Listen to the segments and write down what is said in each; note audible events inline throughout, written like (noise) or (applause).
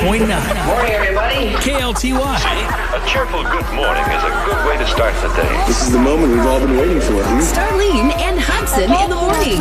95.9 Morning, everybody. KLTY. See, A cheerful good morning is a good way to start the day. This is the moment we've all been waiting for. Hmm? Starlene and Hudson in the morning.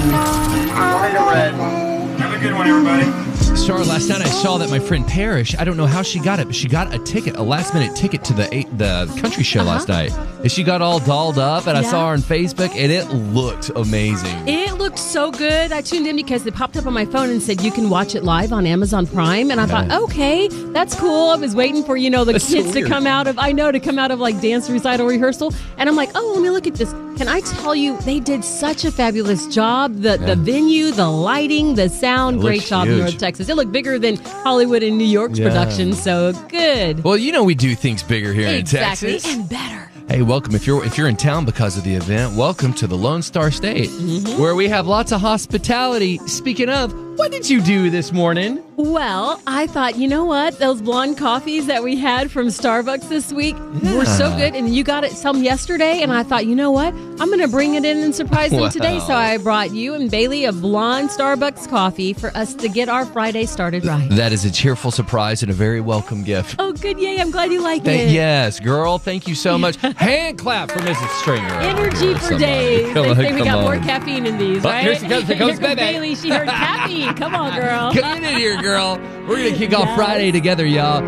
Have a good one, everybody. Star, last night I saw that my friend Parrish, I don't know how she got it, but she got a ticket, a last minute ticket to the the country show last uh-huh. night. And she got all dolled up, and I saw her on Facebook, and it looked amazing. It looked so good. I tuned in because it popped up on my phone and said you can watch it live on Amazon Prime. And I thought, okay, that's cool. I was waiting for, you know, the That's so kids to come out of, I know, to come out of like dance recital rehearsal. And I'm like, oh, let me look at this. Can I tell you, they did such a fabulous job. The the venue, the lighting, the sound, It great job in huge. North Texas. It looked bigger than Hollywood and New York's Yeah. production. So good. Well, you know we do things bigger here exactly. in Texas. And better. Hey, welcome. If you're if you're in town because of the event, welcome to the Lone Star State, Mm-hmm. where we have lots of hospitality. Speaking of, what did you do this morning? Well, I thought, you know what? Those blonde coffees that we had from Starbucks this week were so good. And you got it some yesterday. And I thought, you know what? I'm going to bring it in and surprise them today. So I brought you and Bailey a blonde Starbucks coffee for us to get our Friday started right. That is a cheerful surprise and a very welcome gift. Oh, good. Yay. I'm glad you like Thank- it. yes, girl. Thank you so (laughs) much. Hand clap for Mrs. Stringer. Energy for Somebody. days. Come they on, say we got more caffeine in these, Oh, right? here she comes. Here (laughs) comes Bailey. She heard (laughs) caffeine. Come on, (laughs) girl. Come in here, girl. We're going to kick off Yes. Friday together, y'all.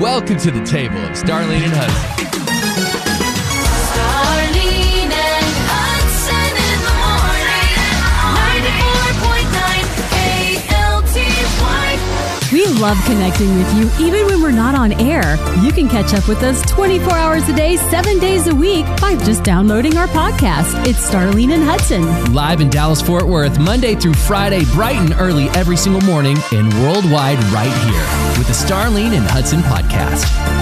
Welcome to the table of Starlene and Hudson. We love connecting with you even when we're not on air. You can catch up with us 24 hours a day, seven days a week by just downloading our podcast. It's Starlene and Hudson. Live in Dallas, Fort Worth, Monday through Friday, bright and early every single morning, and worldwide right here with the Starlene and Hudson podcast.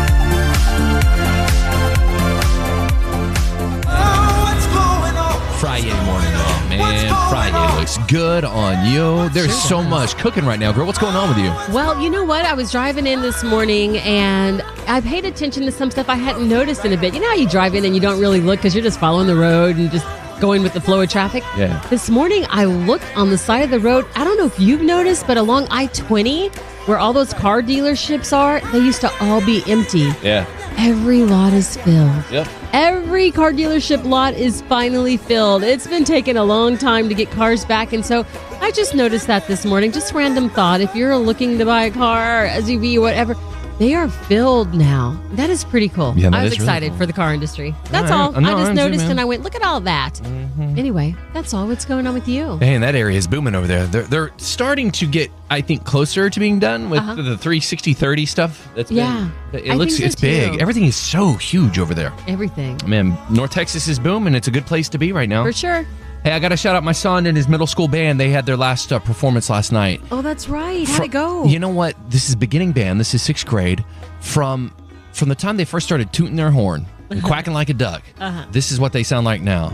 Looks good on you. There's so much cooking right now, girl. What's going on with you? Well, you know what? I was driving in this morning and I paid attention to some stuff I hadn't noticed in a bit. You know how you drive in and you don't really look because you're just following the road and just going with the flow of traffic? Yeah. This morning I looked on the side of the road. I don't know if you've noticed, but along I 20, where all those car dealerships are, they used to all be empty. Yeah. Every lot is filled. Yep. Every car dealership lot is finally filled. It's been taking a long time to get cars back. And so I just noticed that this morning. Just random thought. If you're looking to buy a car, SUV, whatever, they are filled now. That is pretty cool. Yeah, I was is really excited cool. for the car industry. That's all. I know, I just noticed man. and I went, look at all that. Mm. Anyway, that's all. What's going on with you? Man, that area is booming over there. They're, they're starting to get, I think, closer to being done with Uh-huh. the 360 30 stuff. That's been- Yeah, it I looks so it's big. Everything is so huge over there. Everything. Man, North Texas is booming. It's a good place to be right now. For sure. Hey, I got to shout out my son and his middle school band. They had their last uh, performance last night. Oh, that's right. How'd it go? You know what? This is beginning band. This is sixth grade. From from the time they first started tooting their horn and quacking like a duck, Uh-huh. this is what they sound like now.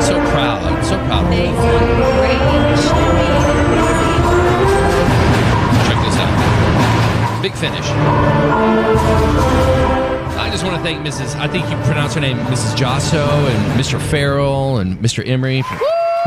So proud. So proud. of They them. sound great. Check this out. Big finish. I just want to thank Mrs. I think you pronounce her name Mrs. Josso and Mr. Farrell and Mr. Emery.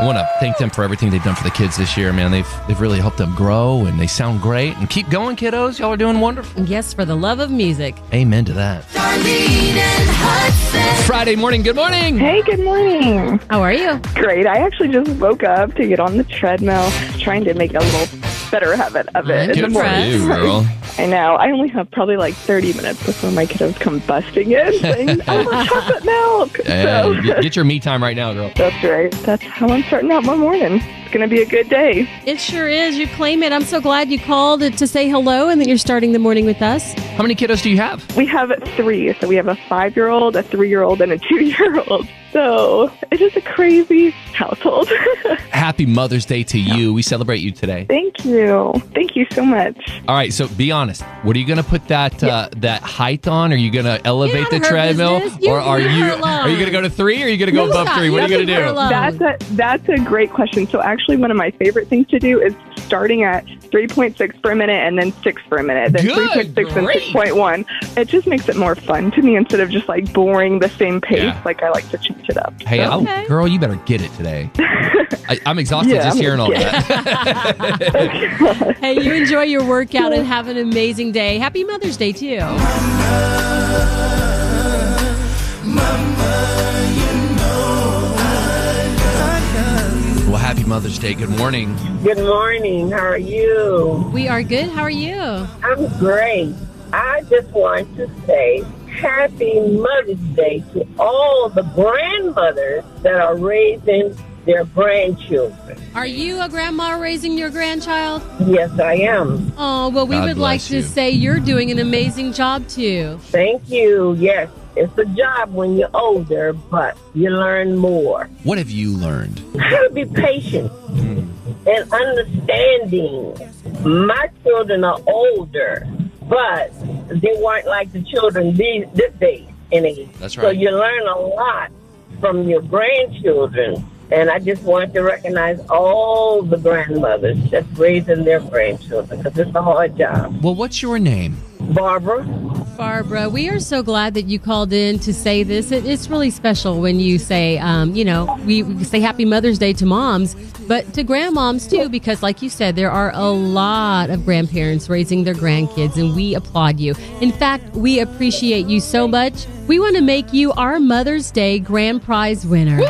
I want to thank them for everything they've done for the kids this year, man. They've they've really helped them grow and they sound great. And keep going, kiddos. Y'all are doing wonderful. Yes, for the love of music. Amen to that. Starlene and Hudson. Friday morning. Good morning. Hey, good morning. How are you? Great. I actually just woke up to get on the treadmill, trying to make a little better habit of it. I'm in the Good for morning. you, girl. (laughs) I know. I only have probably like 30 minutes before my kiddos come busting in saying, (laughs) I want chocolate milk. Yeah, So, get, get your me time right now, girl. that's right. That's how I'm starting out my morning. It's going to be a good day. It sure is. You claim it. I'm so glad you called to say hello and that you're starting the morning with us. How many kiddos do you have? We have three. So we have a five year old, a three year old, and a two year old. So it is a crazy household. (laughs) Happy Mother's Day to you. We celebrate you today. Thank you. Thank you so much. All right, so be honest. What are you going to put that uh, that height on? Are you going to elevate the out of her treadmill, or are you are you going to go to three, or are you going to go You above stop. three? What are you You going to do? That's a that's a great question. So actually, one of my favorite things to do is starting at 3.6 per minute and then 6 per minute, then Good 3.6 and 6.1. It just makes it more fun to me instead of just like boring the same pace. Yeah. Like I like to change it up. Hey, I'll- Okay. girl, you better get it today. I, I'm exhausted (laughs) Yeah, just I'm hearing all that. (laughs) Hey, you enjoy your workout and have an amazing day. Happy Mother's Day, too. well, happy Mother's Day. Good morning. Good morning. How are you? We are good. How are you? I'm great. I just want to say happy Mother's Day to all the grandmothers that are raising their grandchildren. Are you a grandma raising your grandchild? Yes, I am. Oh, well, we God would like bless to say you're doing an amazing job, too. Thank you. Yes, it's a job when you're older, but you learn more. What have you learned? How to be patient and understanding. My children are older, but they weren't like the children these this day and age. That's So you learn a lot from your grandchildren. And I just wanted to recognize all the grandmothers that's raising their grandchildren because it's a hard job. Well, what's your name? Barbara, Barbara, we are so glad that you called in to say this. It, it's really special when you say, um, you know, we, we say Happy Mother's Day to moms, but to grandmoms too, because like you said, there are a lot of grandparents raising their grandkids, and we applaud you. In fact, we appreciate you so much. We want to make you our Mother's Day grand prize winner.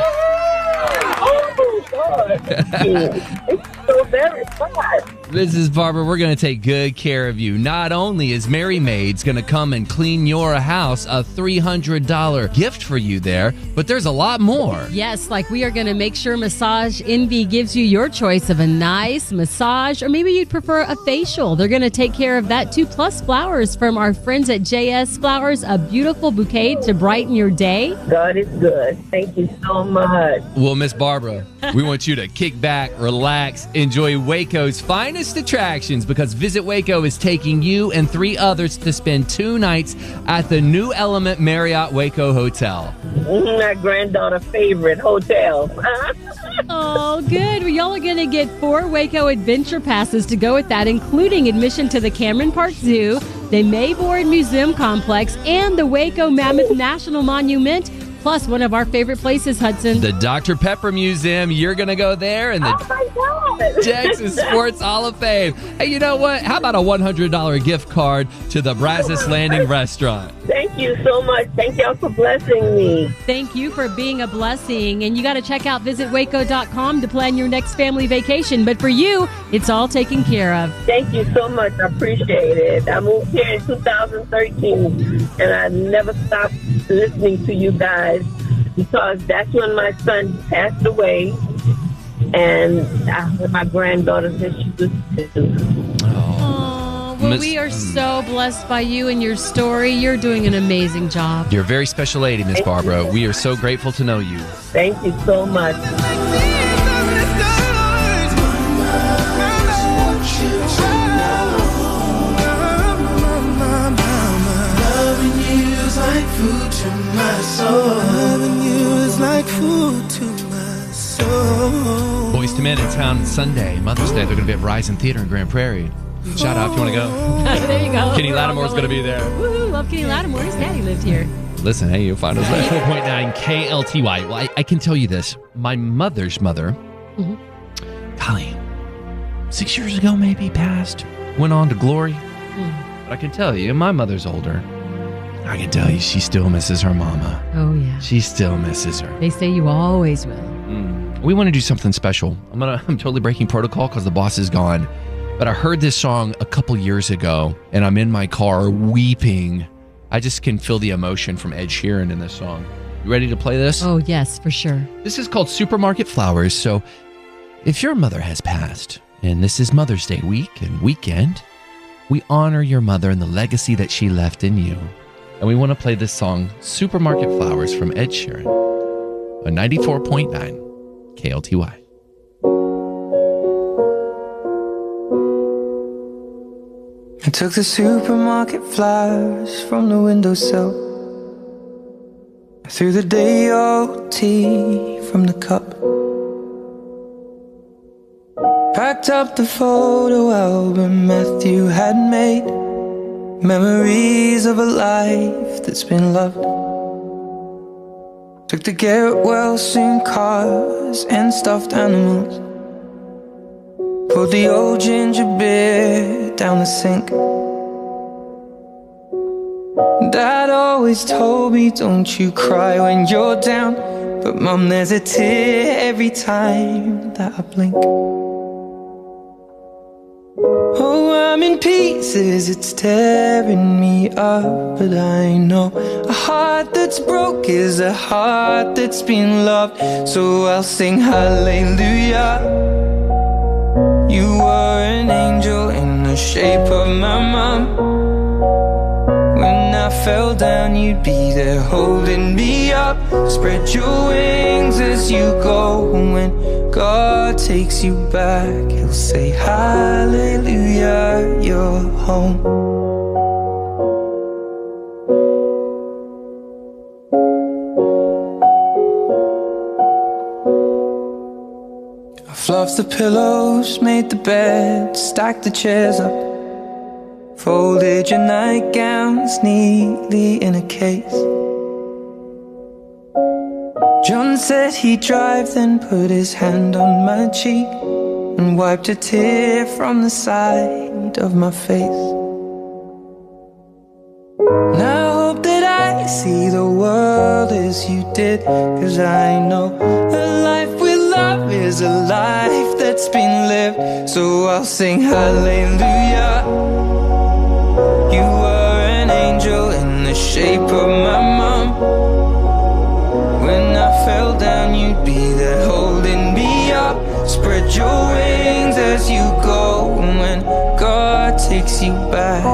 (laughs) it's so very fun. Mrs. Barber, we're going to take good care of you. Not only is Merry Maids going to come and clean your house, a $300 gift for you there, but there's a lot more. Yes, like we are going to make sure Massage Envy gives you your choice of a nice massage, or maybe you'd prefer a facial. They're going to take care of that too. Plus, flowers from our friends at JS Flowers, a beautiful bouquet to brighten your day. God is good. Thank you so much. Well, Miss Barbara, we want you to kick back, relax, enjoy Waco's finest attractions because Visit Waco is taking you and three others to spend two nights at the New Element Marriott Waco Hotel. Mhm, My granddaughter' favorite hotel. (laughs) Oh, good. Well, y'all are going to get four Waco adventure passes to go with that, including admission to the Cameron Park Zoo, the Mayborn Museum Complex, and the Waco Mammoth National Monument, plus one of our favorite places, Hudson. The Dr. Pepper Museum, you're going to go there, and the oh. (laughs) Texas Sports Hall of Fame. Hey, you know what? How about a $100 gift card to the Brazos Landing restaurant? Thank you so much. Thank y'all for blessing me. Thank you for being a blessing. And you got to check out visitwaco.com to plan your next family vacation. But for you, it's all taken care of. Thank you so much. I appreciate it. I moved here in 2013 and I never stopped listening to you guys because that's when my son passed away and I heard my granddaughter said she was too. Oh, well, Miss- we are so blessed by you and your story. You're doing an amazing job. You're a very special lady, Miss Barbara. We are so grateful to know you. Thank you so much. Soul. Loving you is like food to my soul. Boyz II Men in town Sunday, Mother's Day. They're going to be at Verizon Theater in Grand Prairie. Shout out if you want to go. (laughs) there you go. Kenny Lattimore's going to be there. Woohoo, love Kenny Lattimore. His daddy lived here. Listen, hey, you'll find us at 4.9 KLTY. Well, I, I can tell you this. My mother's mother, mm-hmm. golly, six years ago maybe, passed, went on to glory. Mm. But I can tell you, my mother's older. I can tell you she still misses her mama. Oh, yeah. She still misses her. They say you always will. Mm. We want to do something special. I'm gonna (laughs) I'm totally breaking protocol because the boss is gone. But I heard this song a couple years ago and I'm in my car weeping. I just can feel the emotion from Ed Sheeran in this song. You ready to play this? Oh, yes, for sure. This is called Supermarket Flowers. So if your mother has passed, and this is Mother's Day week and weekend, we honor your mother and the legacy that she left in you. And we want to play this song, Supermarket Flowers from Ed Sheeran, on 94.9 KLTY. I took the supermarket flowers from the windowsill. I threw the day old tea from the cup. Packed up the photo album Matthew had made. Memories of a life that's been loved. Took the get well soon cars and stuffed animals. Poured the old ginger beer down the sink. Dad always told me, don't you cry when you're down. But mum, there's a tear every time that I blink. In pieces, it's tearing me up. But I know a heart that's broke is a heart that's been loved. So I'll sing hallelujah. You were an angel in the shape of my mom. When I fell down, you'd be there holding me up. Spread your wings as you go. When God takes you back, He'll say, Hallelujah, you're home. I fluffed the pillows, made the bed, stacked the chairs up. Folded your nightgowns neatly in a case. John said he'd drive, then put his hand on my cheek and wiped a tear from the side of my face. And I hope that I see the world as you did, cause I know a life with love is a life that's been lived. So I'll sing hallelujah. Your wings as you go. When God takes you back,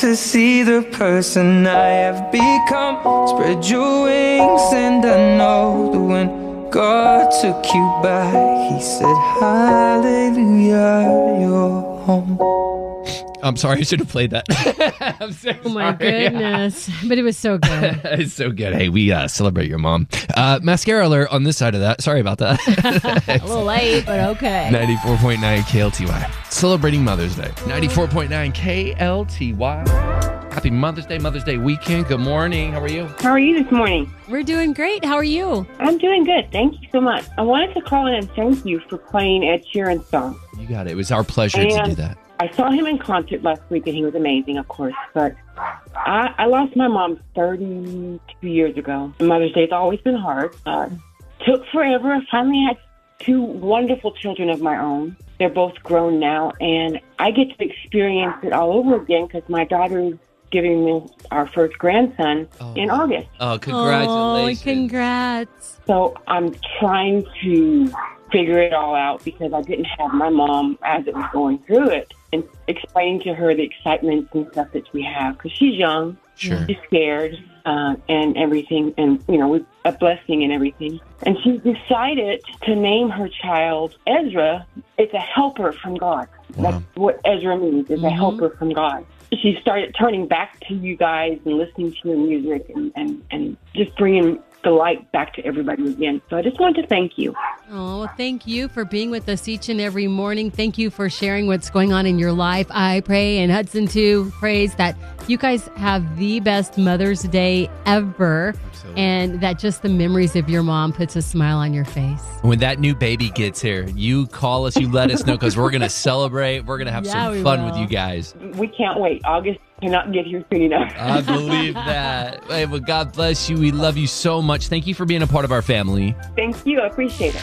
to see the person I have become. Spread your wings, and I know that when God took you back, He said, Hallelujah, you're home. I'm sorry, I should have played that. (laughs) I'm so Oh my goodness. (laughs) But it was so good. (laughs) it's so good. Hey, we uh, celebrate your mom. Uh, mascara alert on this side of that. Sorry about that. A little late, but okay. 94.9 KLTY. Celebrating Mother's Day. 94.9 KLTY. Happy Mother's Day, Mother's Day weekend. Good morning. How are you? How are you this morning? We're doing great. How are you? I'm doing good. Thank you so much. I wanted to call in and thank you for playing Ed Sheeran's song. You got it. It was our pleasure to do that. I saw him in concert last week, and he was amazing, of course. But I, I lost my mom 32 years ago. Mother's Day's always been hard. Uh, took forever. I finally had two wonderful children of my own. They're both grown now, and I get to experience it all over again because my daughter's giving me our first grandson in August. Oh, congratulations! Oh, congrats. So I'm trying to figure it all out because I didn't have my mom as it was going through it and explaining to her the excitements and stuff that we have because she's young. Sure. She's scared uh, and everything, and you know, with a blessing and everything. And she decided to name her child Ezra. It's a helper from God. That's what Ezra means. It's a helper from God. She started turning back to you guys and listening to your music and, and, and just bringing the light back to everybody again. So I just wanted to thank you. Oh, thank you for being with us each and every morning. Thank you for sharing what's going on in your life. I pray, and Hudson too prays that you guys have the best Mother's Day ever, and that just the memories of your mom puts a smile on your face. When that new baby gets here, you call us, you let us know because we're going to celebrate. We're going to have (laughs) Yeah, some fun will. with you guys. We can't wait. August cannot get here soon enough. I (laughs) believe that. Hey, well, God bless you. We love you so much. Thank you for being a part of our family. Thank you. I appreciate it.